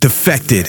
Defected.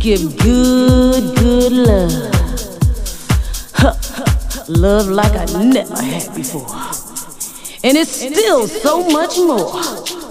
Give good, good love. love like I never had before. And it's still so much more.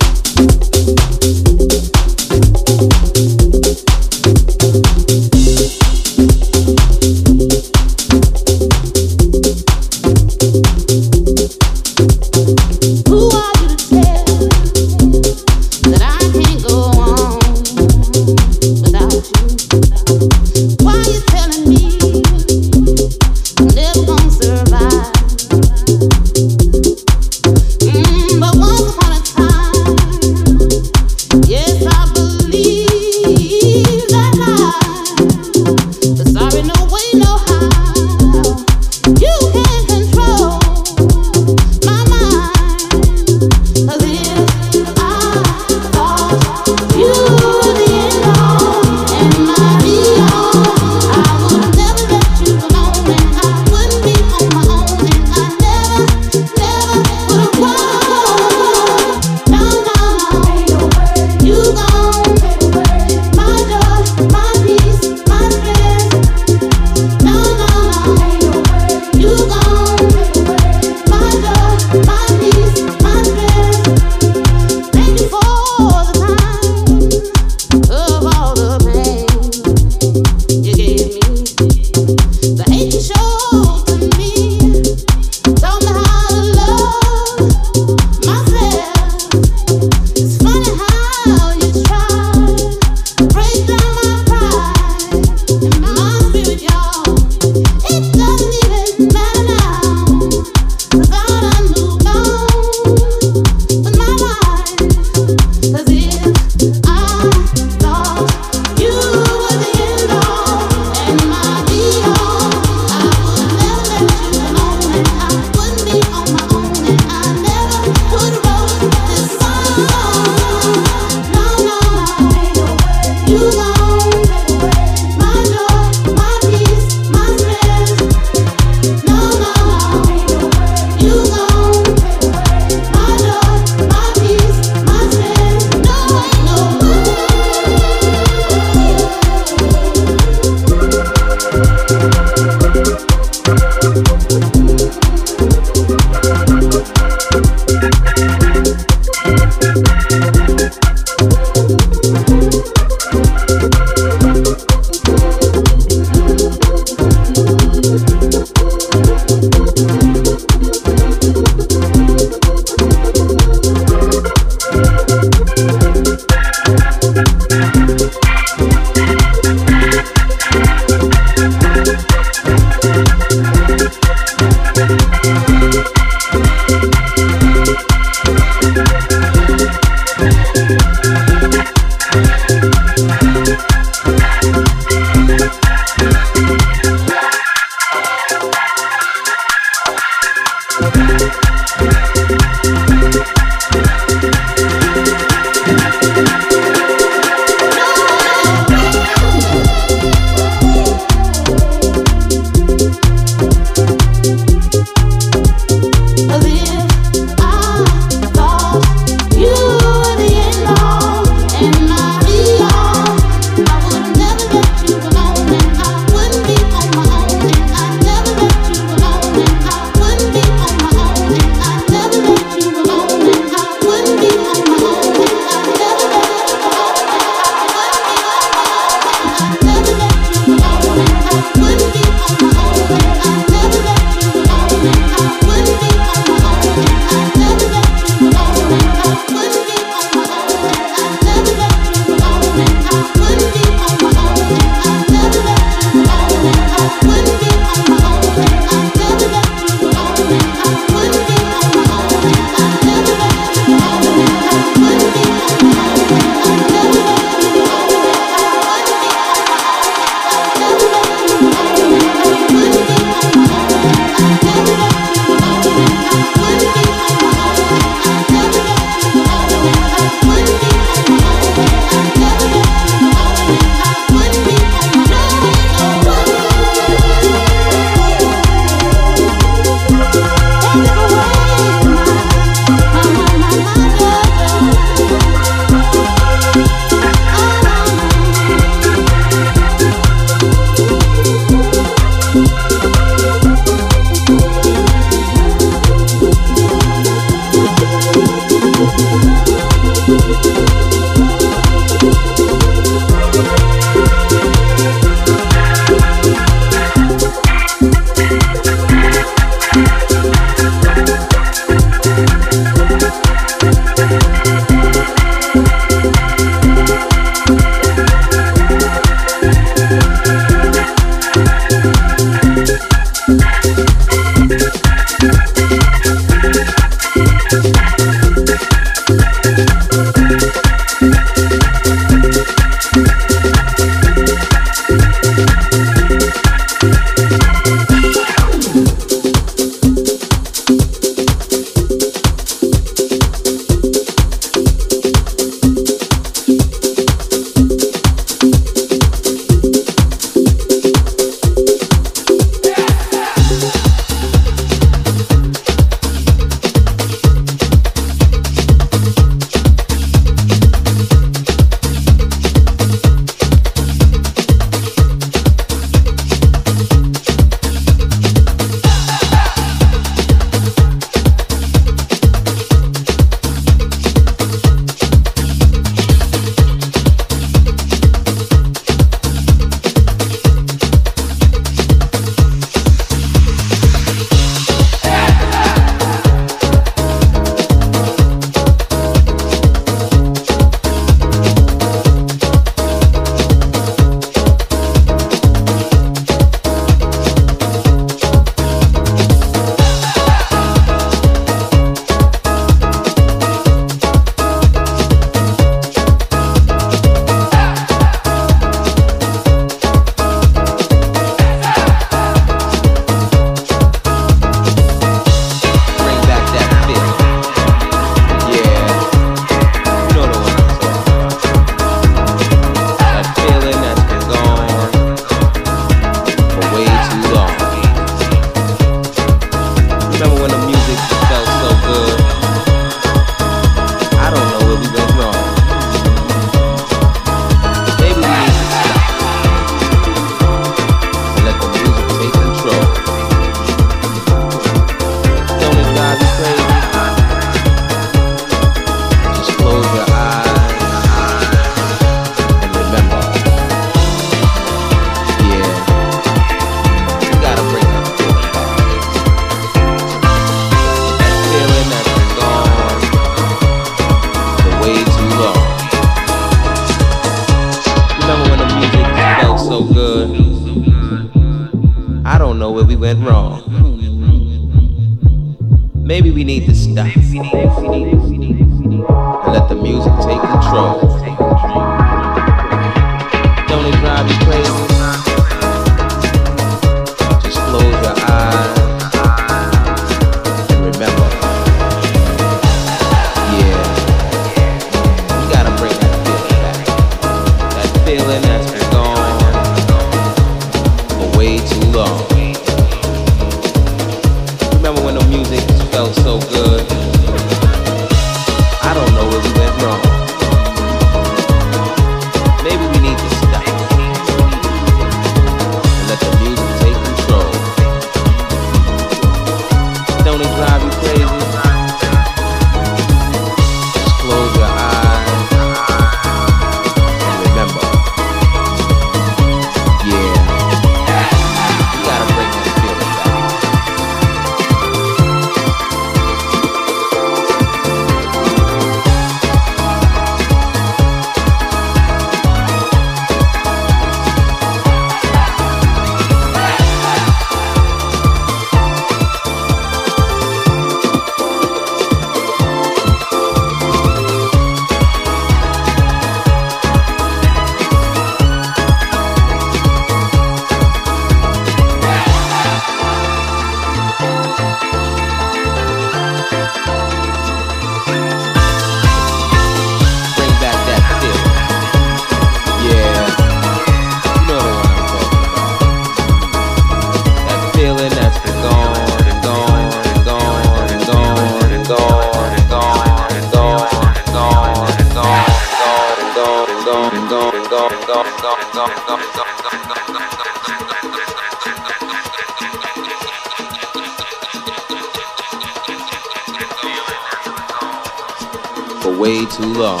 too long.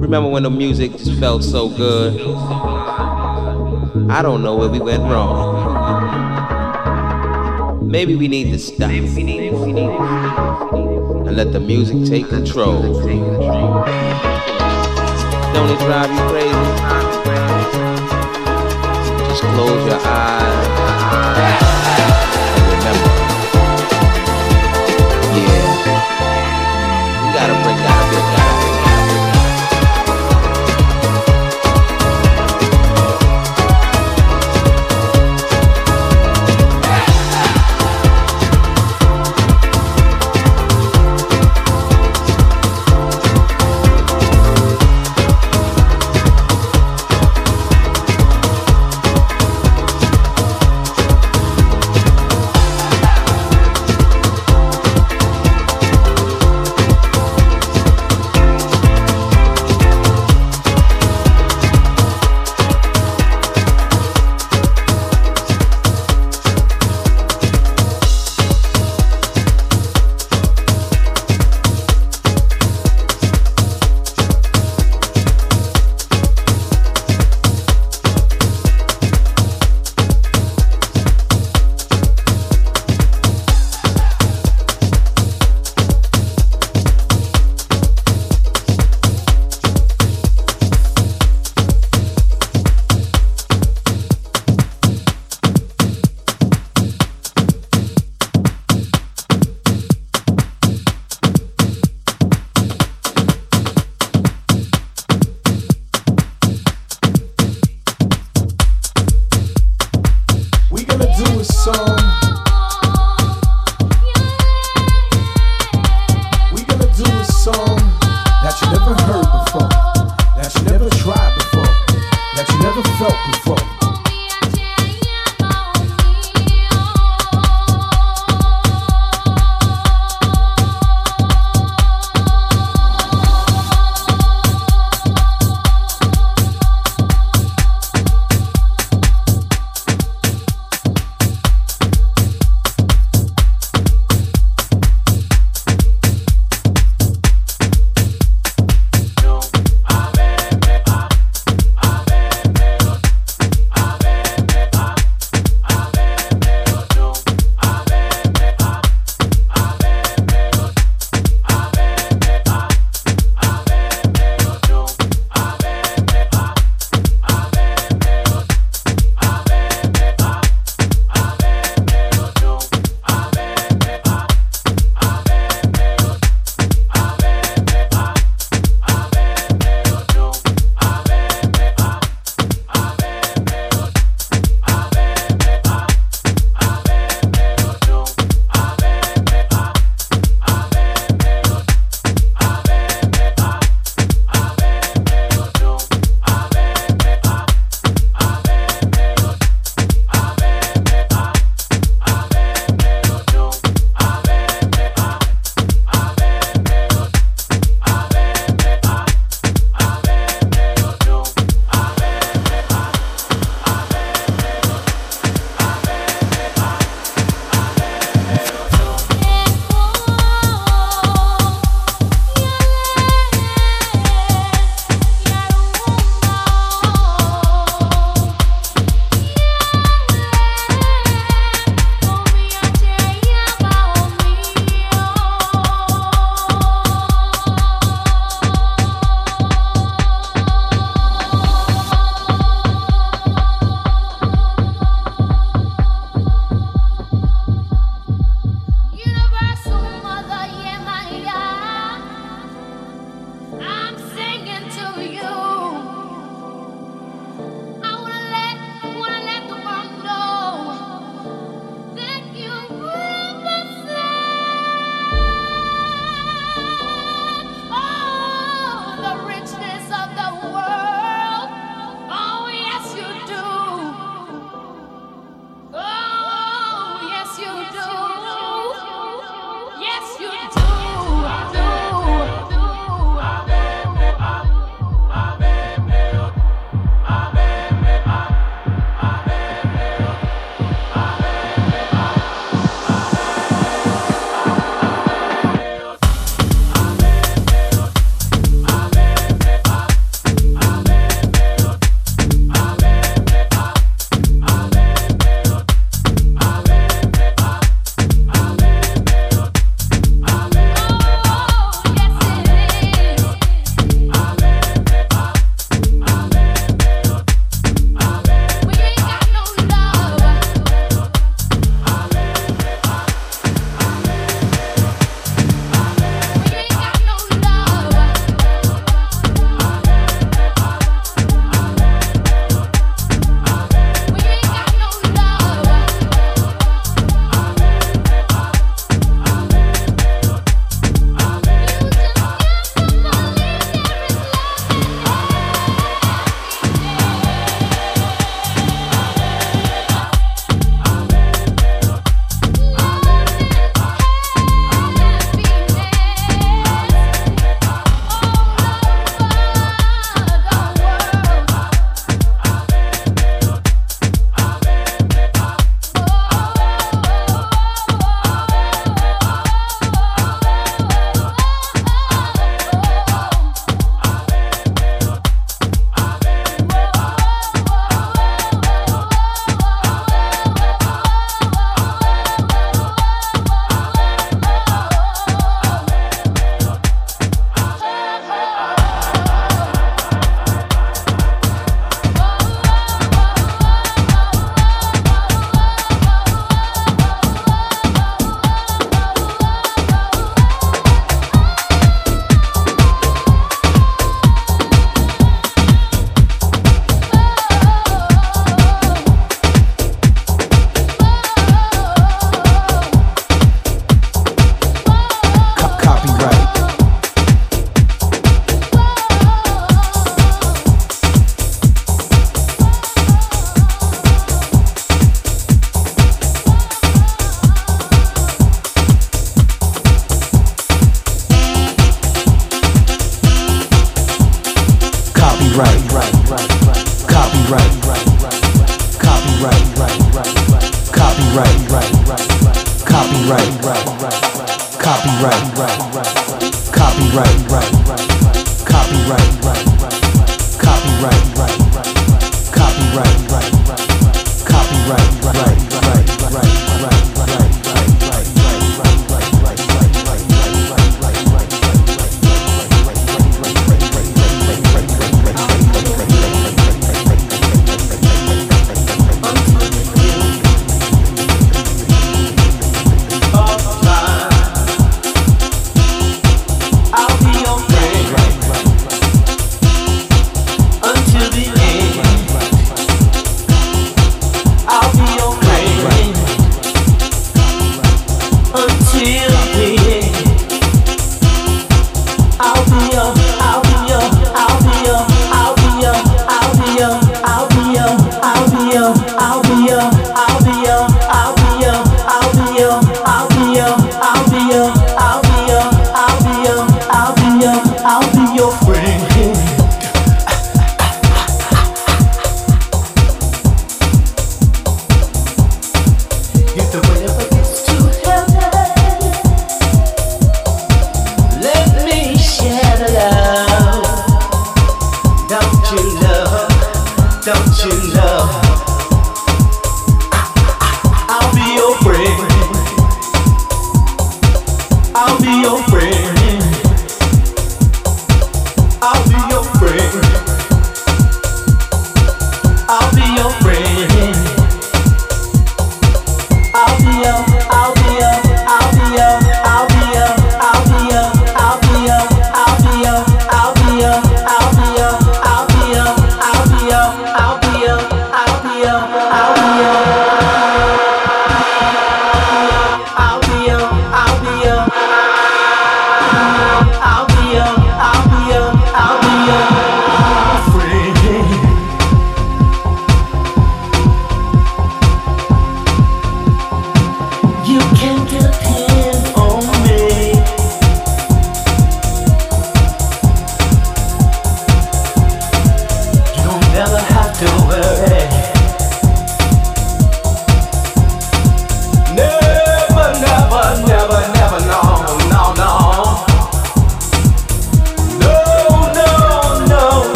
Remember when the music just felt so good? I don't know where we went wrong. Maybe we need to stop and let the music take control. Don't it drive you crazy? Just close your eyes.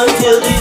until the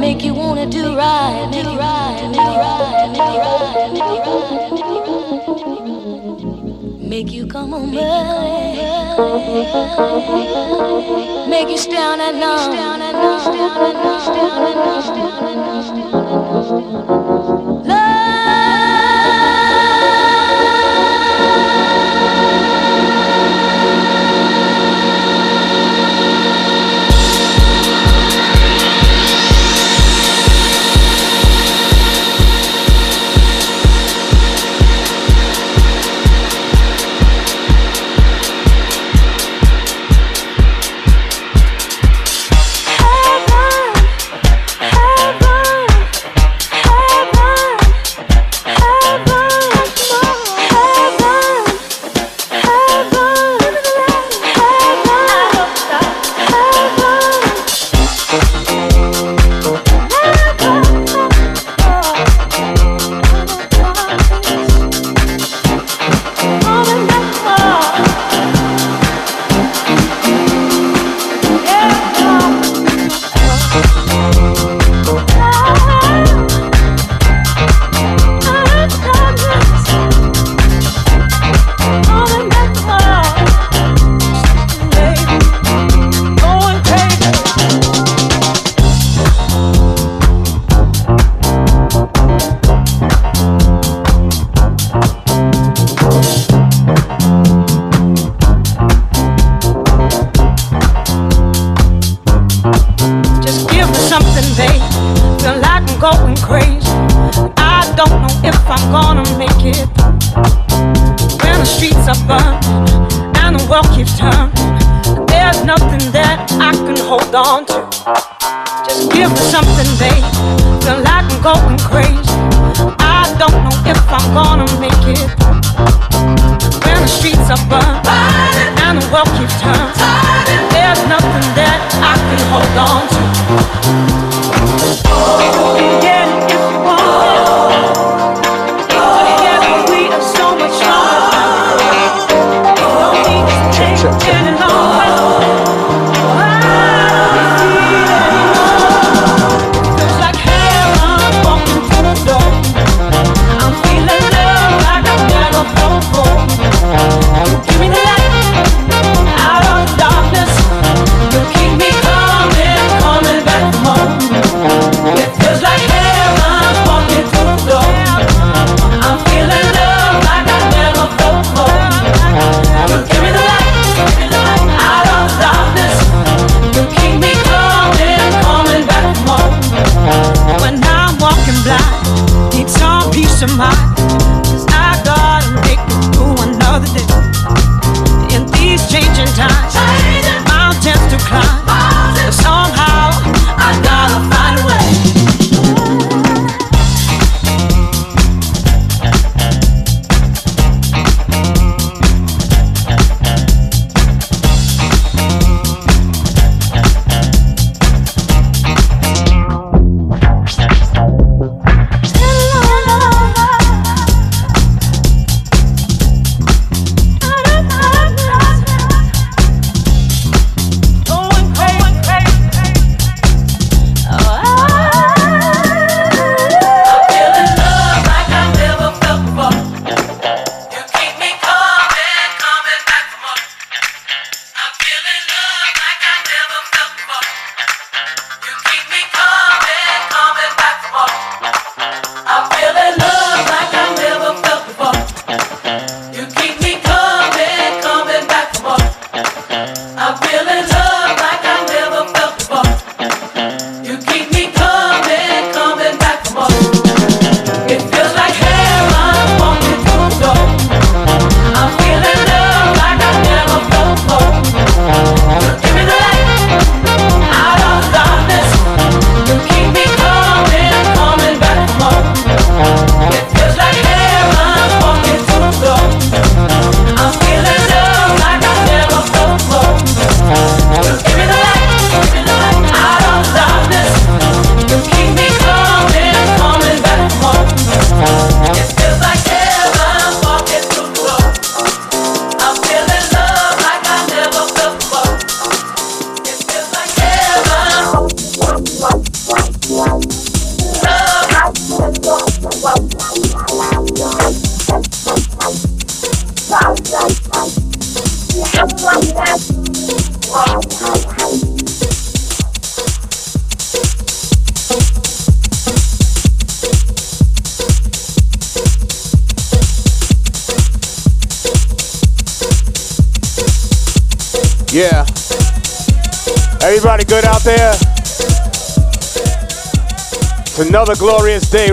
make you wanna do right, do right, do right, do right, make you right, make you come on back, make you stand and numb, stand and numb, stand and numb, stand and numb, stand and numb, stand and numb.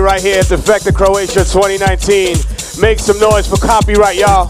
right here at the Croatia 2019. Make some noise for copyright, y'all.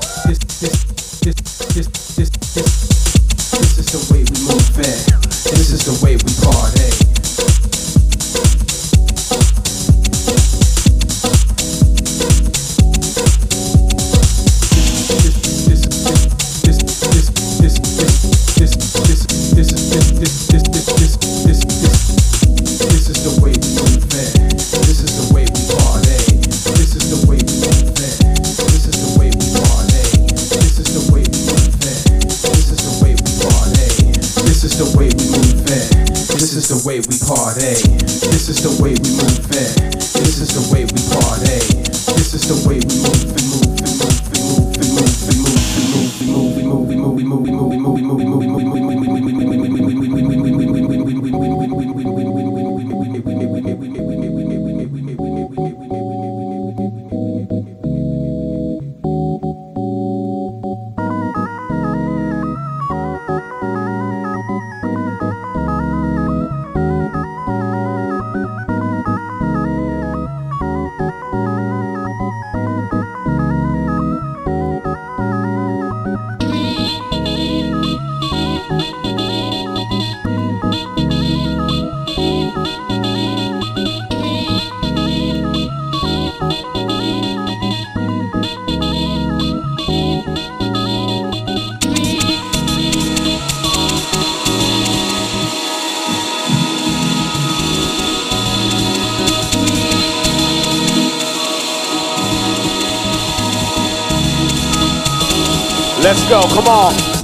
Let's go. Come on.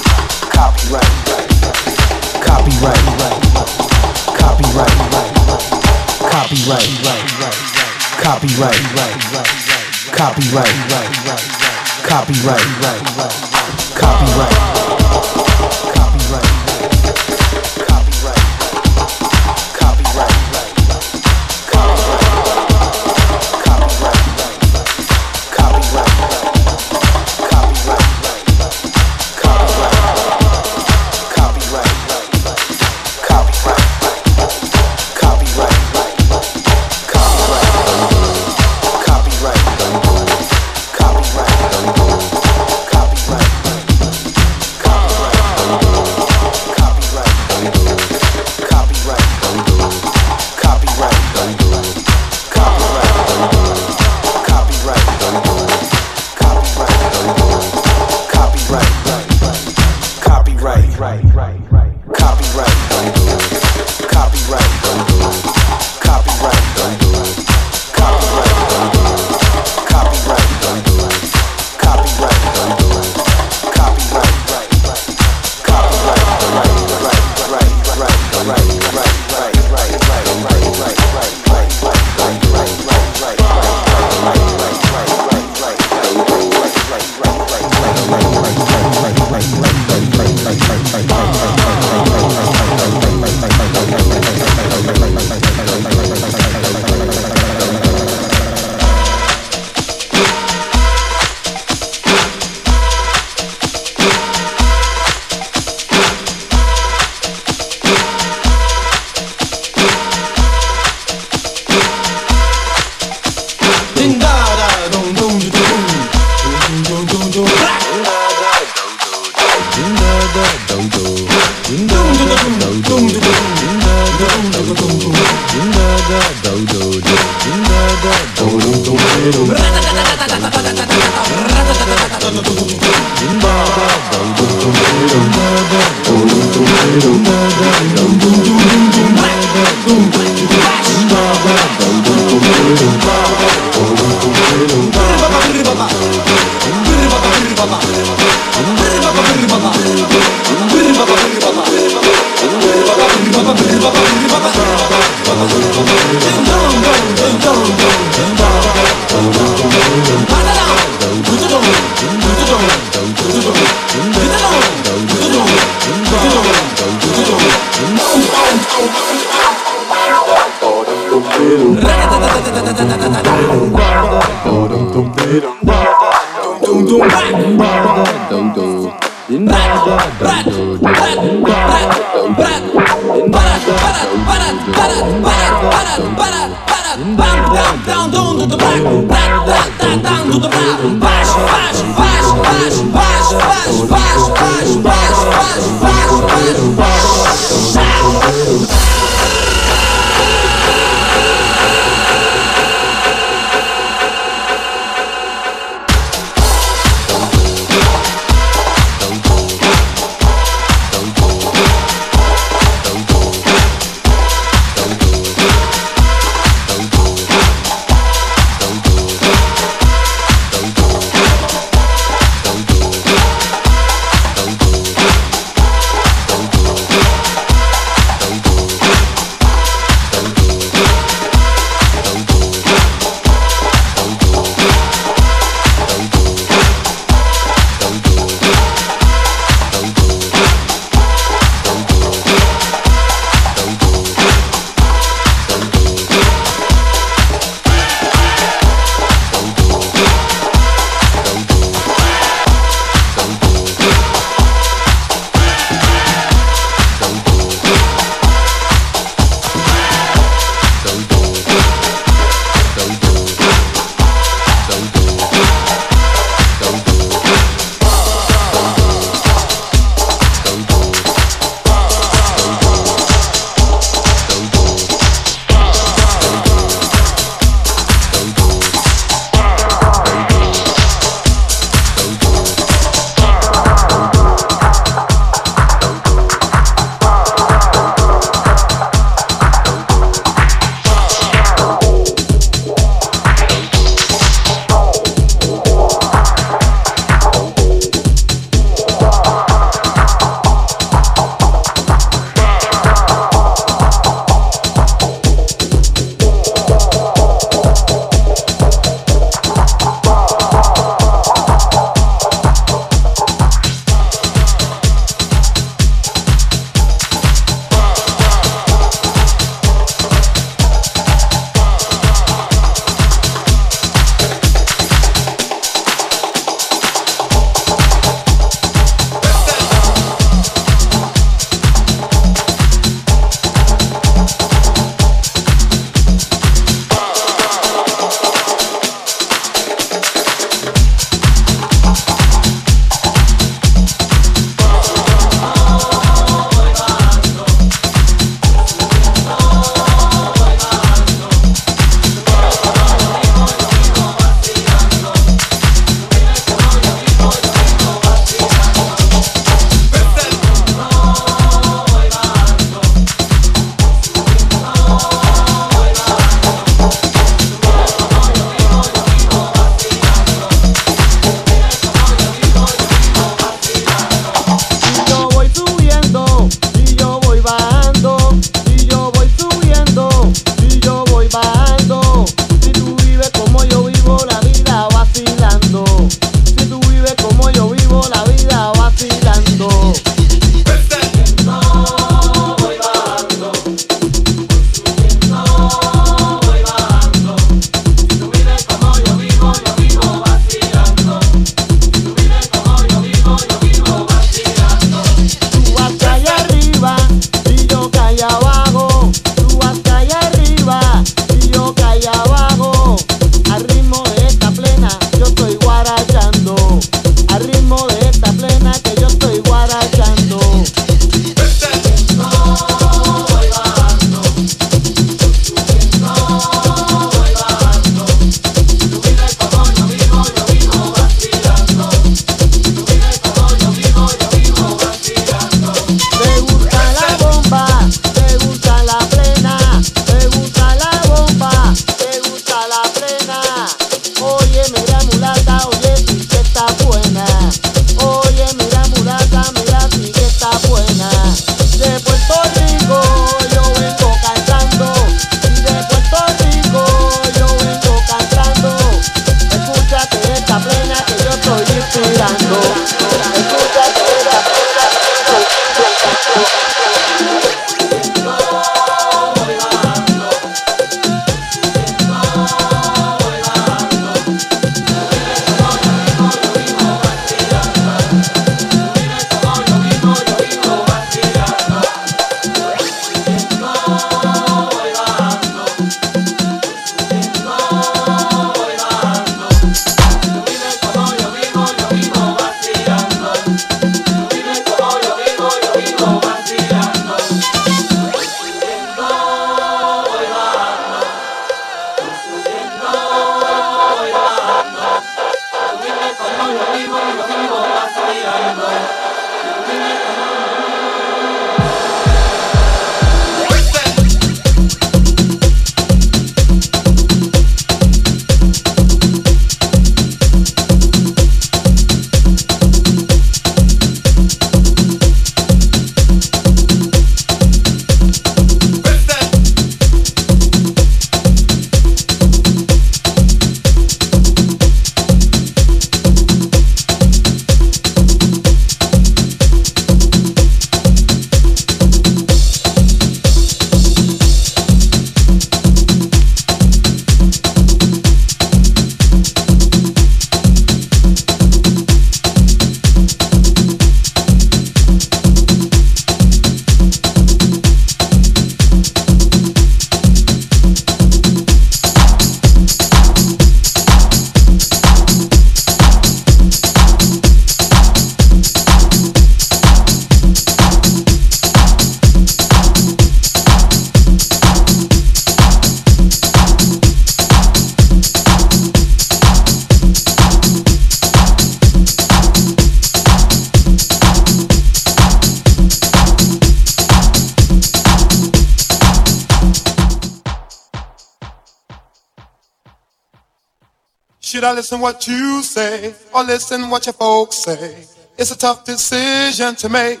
Listen what you say or listen what your folks say? It's a tough decision to make.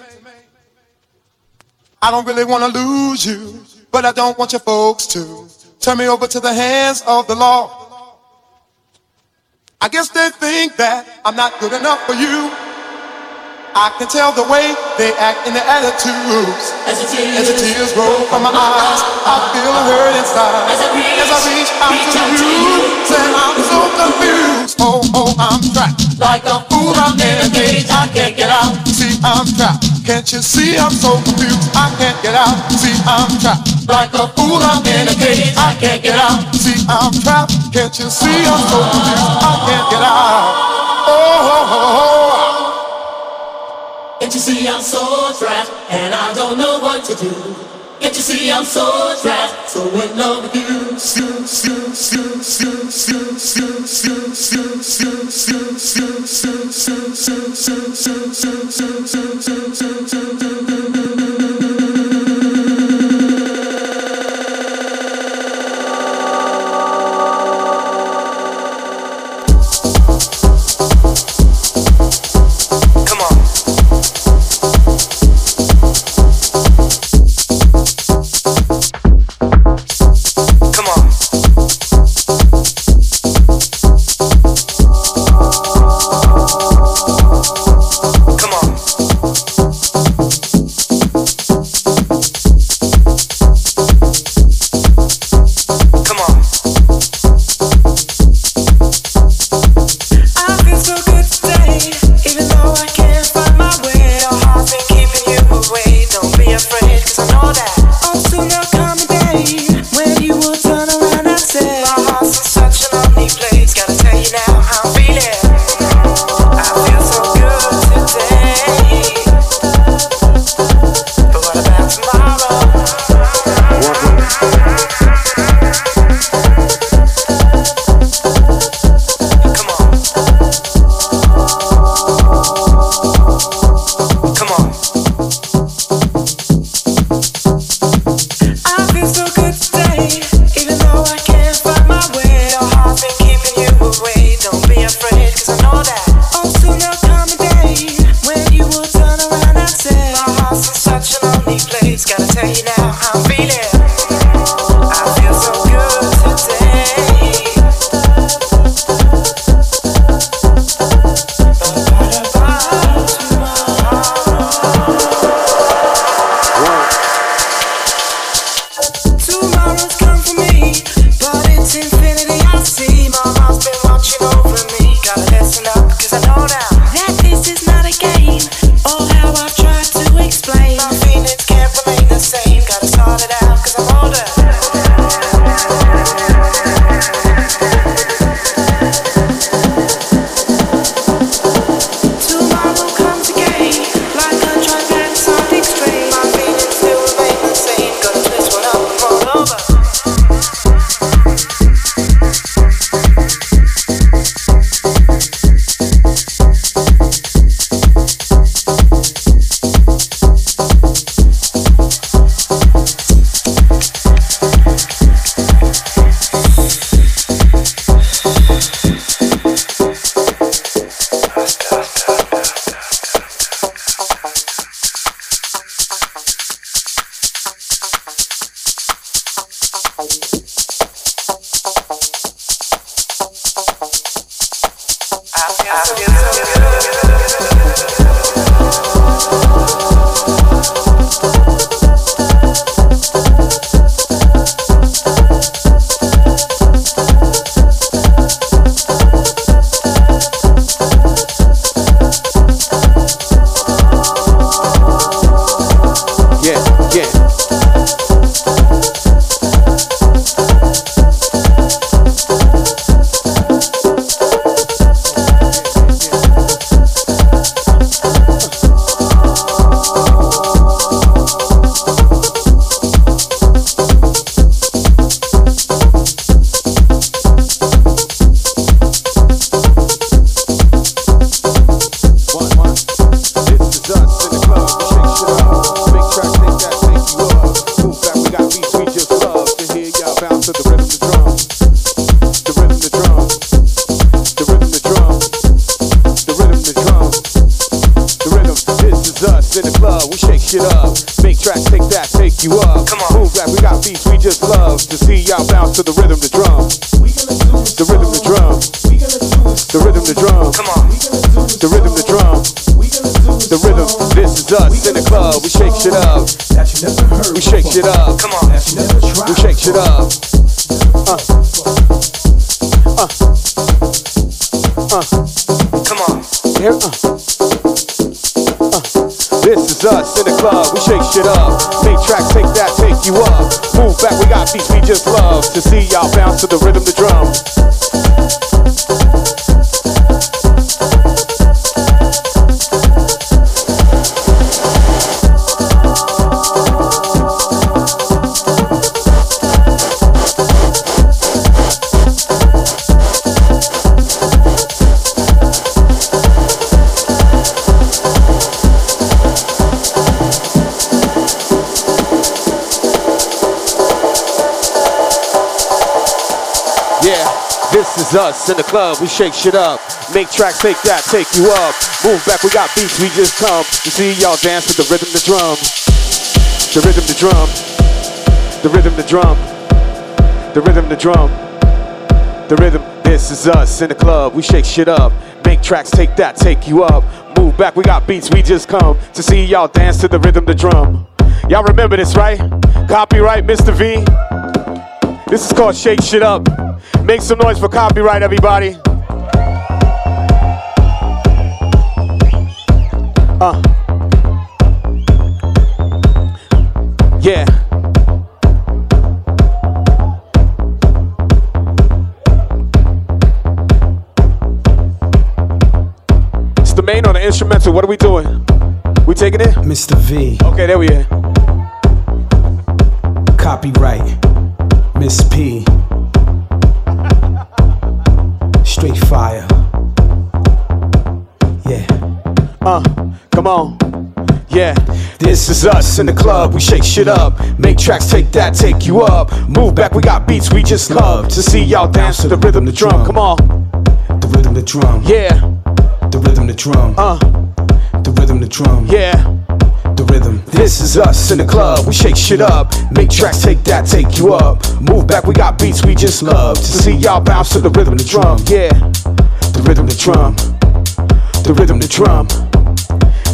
I don't really want to lose you, but I don't want your folks to turn me over to the hands of the law. I guess they think that I'm not good enough for you. I can tell the way they act in their attitudes. As the tears, As the tears roll from my eyes, I feel a hurt inside. As I reach, As I reach out reach to, you, say I'm so confused. Oh, oh, I'm trapped. Like a fool, I'm in a cage, I can't get out. See, I'm trapped. Can't you see I'm so confused? I can't get out. See, I'm trapped. Like a fool, I'm in a cage, I can't get out. See, I'm trapped. Can't you see I'm so confused? I can't get out. Oh, oh, oh, oh. oh. Can't you see I'm so trapped and I don't know what to do? Can't you see I'm so trapped, so in love with you? Come in the club. We shake shit up. Make tracks, take that, take you up. Come on. Move back, we got beats we just love to see y'all bounce to the rhythm, the drum. The rhythm, the drum. The rhythm, the drum. Come on. The rhythm, the drum. The rhythm. This is us in the club. We shake shit up. That you never heard We shake shit up. Come on. That never tried We shake shit up. Uh. Uh. Uh. Come on. Here. Uh. Us in the club. We shake shit up. Make tracks, take that, take you up. Move back, we got beats we just love to see y'all bounce to the rhythm, the drum. Is us in the club. We shake shit up. Make tracks, take that, take you up. Move back, we got beats, we just come to see y'all dance with the rhythm, the drum. The rhythm, the drum. The rhythm, the drum. The rhythm, the drum. The rhythm. This is us in the club. We shake shit up. Make tracks, take that, take you up. Move back, we got beats, we just come to see y'all dance to the rhythm, the drum. Y'all remember this, right? Copyright, Mr. V. This is called Shake Shit Up. Make some noise for copyright, everybody. Uh. Yeah. It's the main or the instrumental. What are we doing? We taking it? Mr. V, Okay, there we are. copyright, Miss P. Straight fire. Yeah. Uh, come on. Yeah, this is us in the club. We shake shit up. Make tracks, take that, take you up. Move back, we got beats we just love to see y'all dance to the rhythm, the drum. Come on. The rhythm, the drum. Yeah, The rhythm, the drum. uh, The rhythm, the drum. yeah. Rhythm. This is us in the club. We shake shit up. Make tracks, take that, take you up. Move back, we got beats we just love to see y'all bounce to the rhythm, the drum. Yeah, the rhythm, the drum. The rhythm, the drum.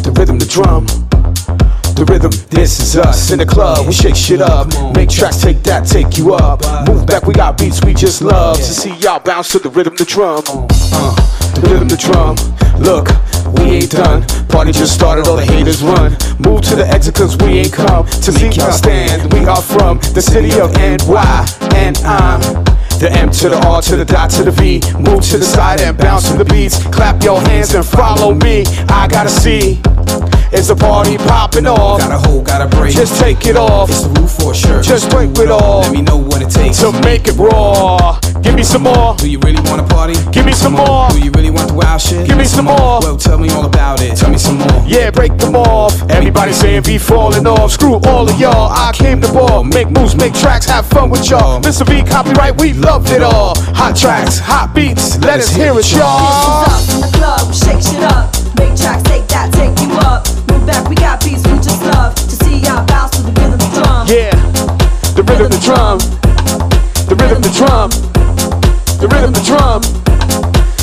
The rhythm, the drum. The rhythm, this is us in the club. We shake shit up. Make tracks, take that, take you up. Move back, we got beats we just love to see y'all bounce to the rhythm, the drum. Uh, the rhythm, the drum. Look, we ain't done. Party just started, all the haters run. Move to the exit, cause we ain't come to see y'all stand. We are from the city of NY, and I'm. The M to the R to the dot to the V. Move to the side and bounce to the beats. Clap your hands and follow me. I gotta see. It's a party popping off. Got a hole, got a break. Just take it off. It's the roof for sure. Just break it off. Let me know what it takes. To make it raw. Give me some more. Do you really want to party? Give me some more. Do you really want the wild shit? Give me some more. Well, tell me all about it. Tell me some more. Yeah, break them off. Everybody saying be falling off. Screw all of y'all. I came to ball. Make moves, make tracks, have fun with y'all. Mr. V copyright, we loved it all. Hot tracks, hot beats. Let us hear it, y'all. This is us in the club, shake it up. Make tracks, take Yeah, the rhythm, the drum. The rhythm, the drum. The rhythm, the drum.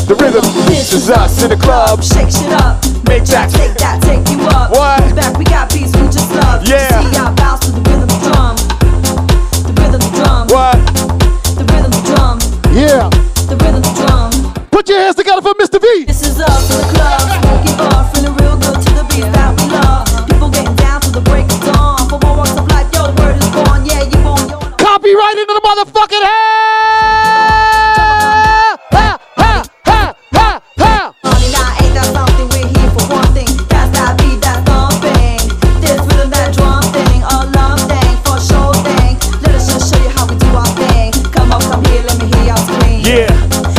The rhythm. This is us in the club. Shake shit up. Make tracks. Take that, take you up. What? Back, we got beats, we just love Yeah. see y'all bounce to the rhythm the drum. The rhythm the drum. What? The rhythm the drum. Yeah. The rhythm the drum. Put your hands together for Mr. V. This is us in the club, smoking off, motherfucking hell. Ha, ha, ha, ha, ha. This rhythm, drum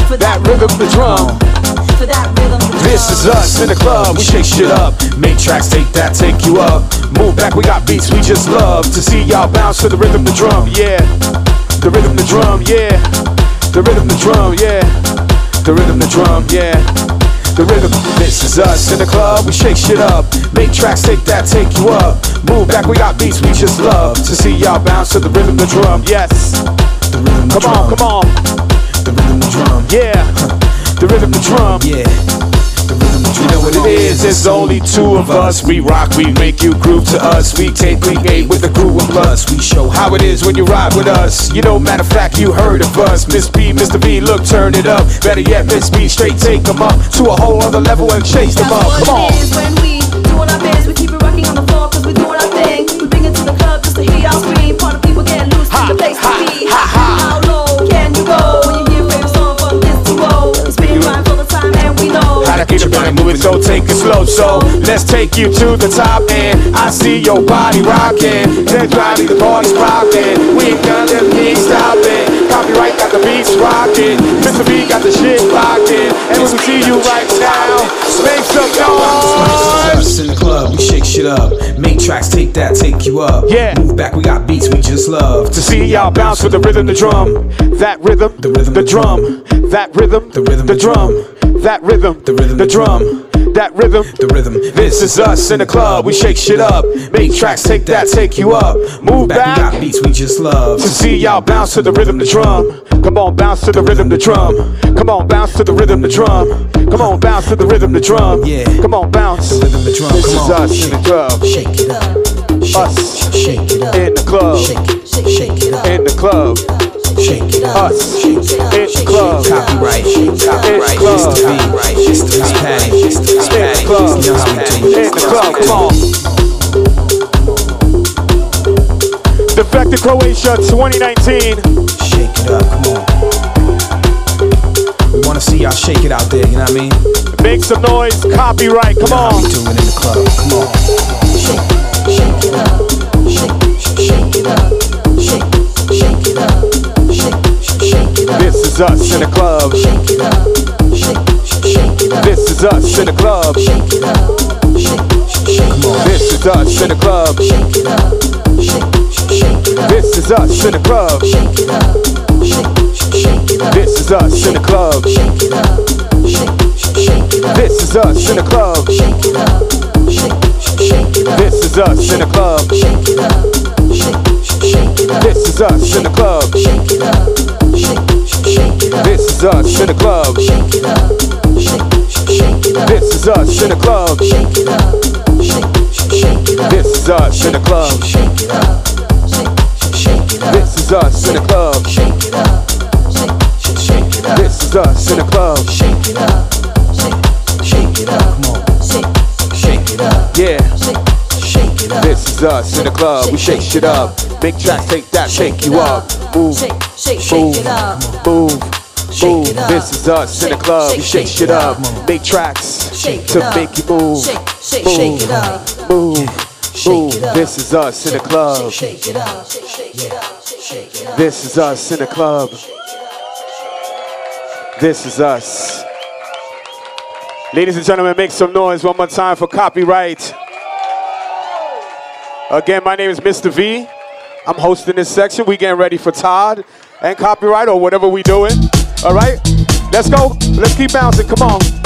for that rhythm, the drum. For that rhythm, the This is us in the club. We shake shit up. Make tracks, take that, take you up. Move back, we got beats we just love to see y'all bounce to the rhythm, the drum. Yeah, the rhythm, the drum. Yeah, the rhythm, the drum. Yeah, the rhythm, the drum. Yeah. the rhythm. This is us in the club, we shake shit up. Make tracks, take that, take you up. Move back, we got beats, we just love to see y'all bounce to the rhythm, the drum. Yes. The rhythm, the Come on, come on. The rhythm, the drum. Yeah. The rhythm, the drum. Yeah. You know what it is, there's only two of us. We rock, we make you groove to us. We take, we gate with the crew and plus. We show how it is when you ride with us. You know, matter of fact, you heard of us. Miss B, Mr. V, look, turn it up. Better yet, Miss B, straight take them up to a whole other level and chase them up. Come on. That's what it is when we doing our biz. We keep it rocking on the floor cause we doing our thing. We bring it to the club just to hear y'all scream. Part of people get loose, Ha, the place ha, to be. ha, ha. We know. How to get your body moving, so take it slow. So let's take you to the top, and I see your body rocking. Then drive the party's rocking. We ain't gonna be stopping. Copyright got the beats rocking. Mr. V got the shit rocking. And we'll see you right now. Make some noise. In the club, we shake shit up. Make tracks, take that, take you up. Yeah. Move back, we got beats, we just love To see y'all bounce with the rhythm, the drum. That rhythm, The rhythm, the drum. That rhythm, The rhythm, the drum. That rhythm, The rhythm, the the drum. That rhythm, The rhythm. This is us in the club. We shake shit up. Make tracks, take that, take you up. Move back. we got back beats, we just love to see y'all bounce to the rhythm, the drum. Come on, bounce to the rhythm, the drum. Come on, bounce to the rhythm, the drum. Come on, bounce to the rhythm, the drum. Yeah. Come on, bounce. To the rhythm, the drum, This come is on. us in the club. Shake it up. Us Shake it up. in the club. Shake it, shake it up. In the club. Shake it up. Us Shake it up. the club. Copyright, copyright, club. Mr. V, Mr. Miss Patty, Mr. Miss In the Patty, club. Young Patty, In the club. Come on. Defected Croatia 2019. Shake it up, come on. We wanna see y'all shake it out there, you know what I mean? Make some noise. Copyright. Come How on. we do it in the club, come on. Is us in the club. Shake it up, shake, shake it up. This is us in the club. Shake it up, shake, shake it up. This is us in the club. Shake it up, shake, shake it up. This is us in the club. Shake it up, shake, shake it up. This is us in the club. Shake it up, shake, shake it up. This is us in the club. Shake it up, shake, shake it up. This is us in the club. Shake it up, shake, shake it up. This is us in the club. Shake it up, shake, shake it up. This is us in the club. Shake it up, shake, shake it up. This is us in the club. Shake it up, shake, shake it up. This is us in the club. Shake it up, shake, shake it up. This is us in the club. Shake it up, shake, shake it up. This is us in the club. Shake it up, shake, shake it up. Come on, shake it up. Yeah. This is us in the club. We shake shit up. Big tracks, take that, shake you up. Move, Shake, shake, move, shake it up. move, move. This is us in the club. We shake shit up. Big tracks to make you move. Shake, shake, Move. shake it up. Move, move. This is us in the club. Shake it up. Shake it up. Shake it up. This is us in the club. This is us. Ladies and gentlemen, make some noise one more time for copyright. Again, my name is Mr. V. I'm hosting this section. We getting ready for Todd and copyright or whatever we doing. All right, let's go. Let's keep bouncing. Come on.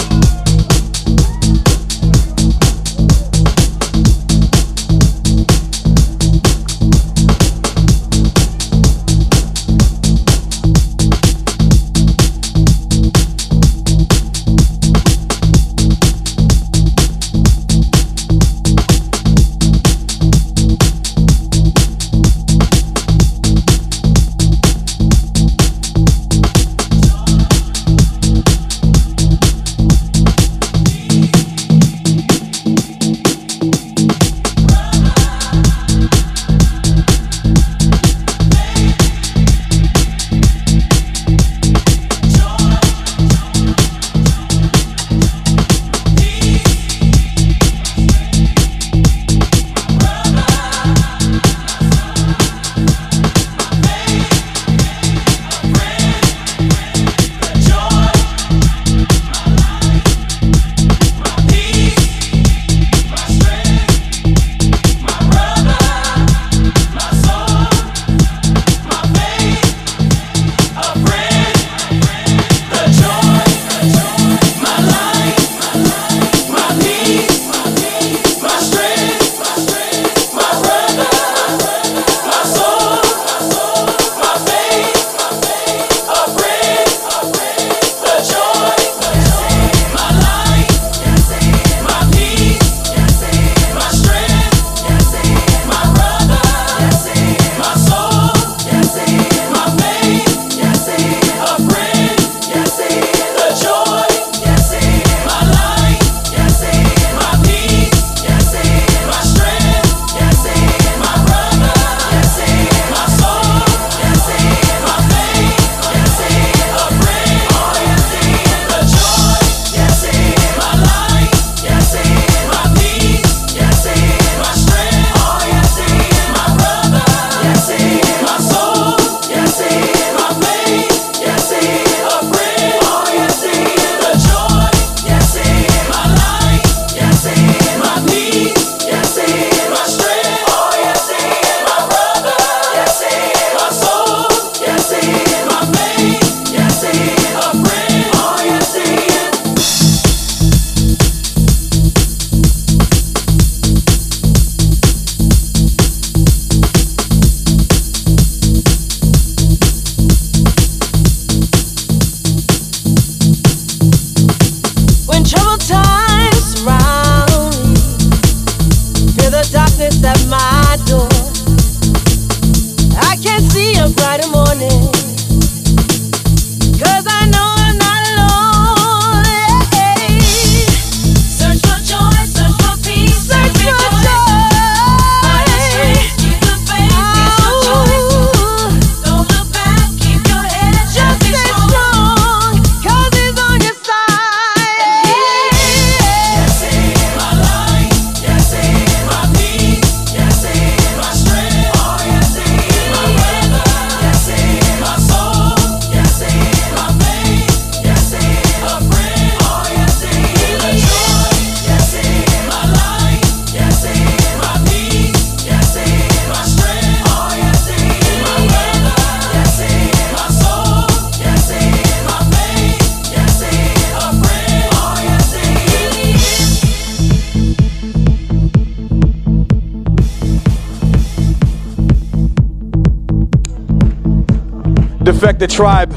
The Tribe.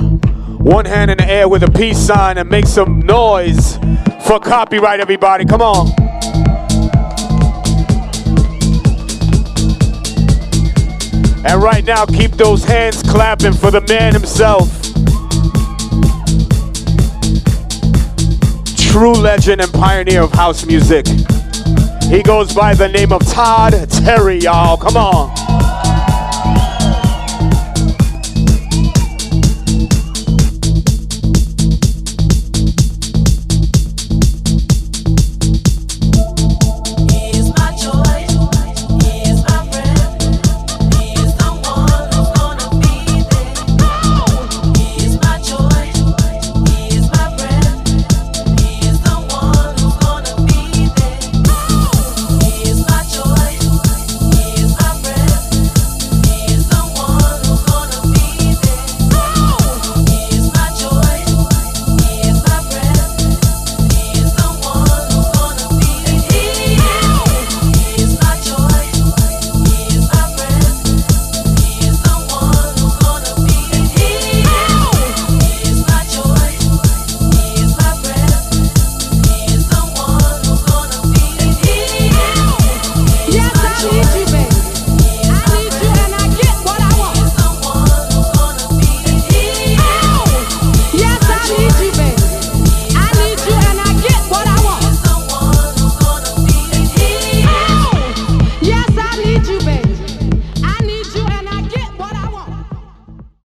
One hand in the air with a peace sign and make some noise for copyright, everybody. Come on. And right now, keep those hands clapping for the man himself. True legend and pioneer of house music. He goes by the name of Todd Terry, y'all. Come on.